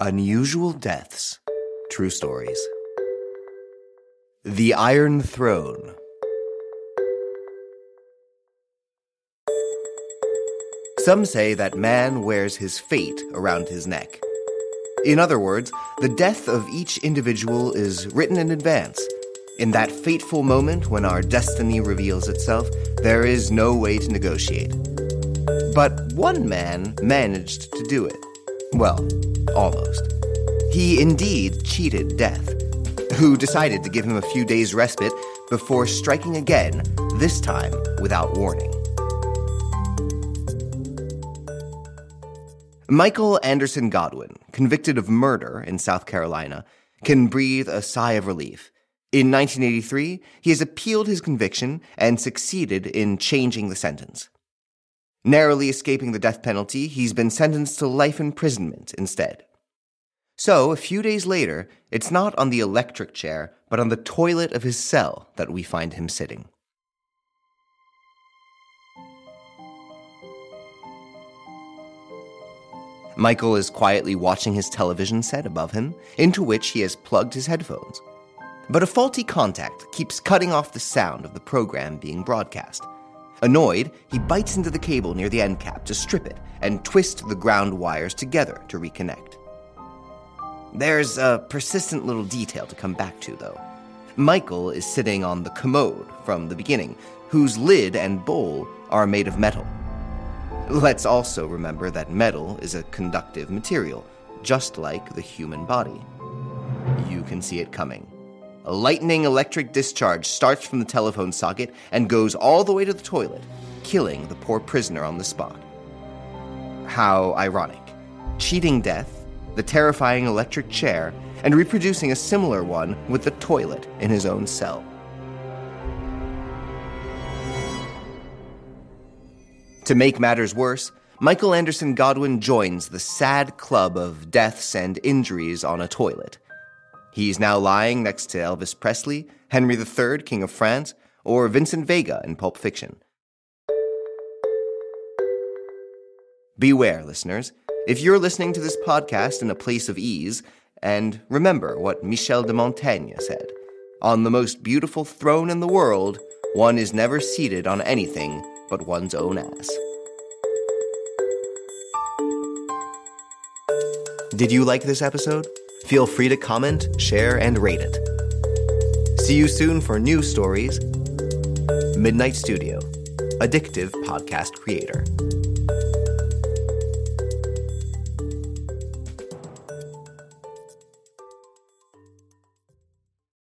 Unusual Deaths True Stories. The Iron Throne. Some say that man wears his fate around his neck. In other words, the death of each individual is written in advance. In that fateful moment when our destiny reveals itself, there is no way to negotiate. But one man managed to do it. Well, almost. He indeed cheated death, who decided to give him a few days' respite before striking again, this time without warning. Michael Anderson Godwin, convicted of murder in South Carolina, can breathe a sigh of relief. In 1983, he has appealed his conviction and succeeded in changing the sentence. Narrowly escaping the death penalty, he's been sentenced to life imprisonment instead. So, a few days later, it's not on the electric chair, but on the toilet of his cell that we find him sitting. Michael is quietly watching his television set above him, into which he has plugged his headphones. But a faulty contact keeps cutting off the sound of the program being broadcast. Annoyed, he bites into the cable near the end cap to strip it and twist the ground wires together to reconnect. There's a persistent little detail to come back to, though. Michael is sitting on the commode from the beginning, whose lid and bowl are made of metal. Let's also remember that metal is a conductive material, just like the human body. You can see it coming. A lightning electric discharge starts from the telephone socket and goes all the way to the toilet, killing the poor prisoner on the spot. How ironic. Cheating death, the terrifying electric chair, and reproducing a similar one with the toilet in his own cell. To make matters worse, Michael Anderson Godwin joins the sad club of deaths and injuries on a toilet. He's now lying next to Elvis Presley, Henry III, King of France, or Vincent Vega in Pulp Fiction. Beware, listeners. If you're listening to this podcast in a place of ease, and remember what Michel de Montaigne said On the most beautiful throne in the world, one is never seated on anything but one's own ass. Did you like this episode? Feel free to comment, share, and rate it. See you soon for new stories. Midnight Studio, addictive podcast creator.